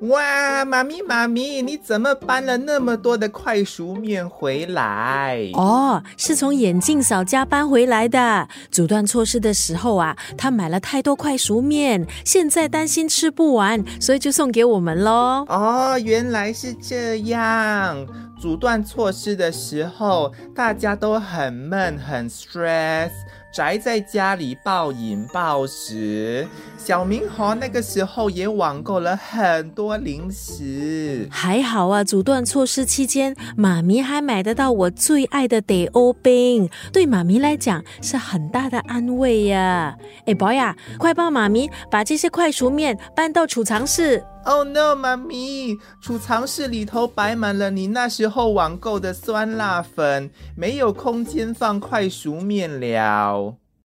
哇，妈咪妈咪，你怎么搬了那么多的快熟面回来？哦，是从眼镜嫂家搬回来的。阻断措施的时候啊，她买了太多快熟面，现在担心吃不完，所以就送给我们喽。哦，原来是这样。阻断措施的时候，大家都很闷，很 stress。宅在家里暴饮暴食，小明豪那个时候也网购了很多零食。还好啊，阻断措施期间，妈咪还买得到我最爱的得欧冰，对妈咪来讲是很大的安慰呀。哎，boy 啊，快帮妈咪把这些快熟面搬到储藏室。Oh no，妈咪，储藏室里头摆满了你那时候网购的酸辣粉，没有空间放快熟面了。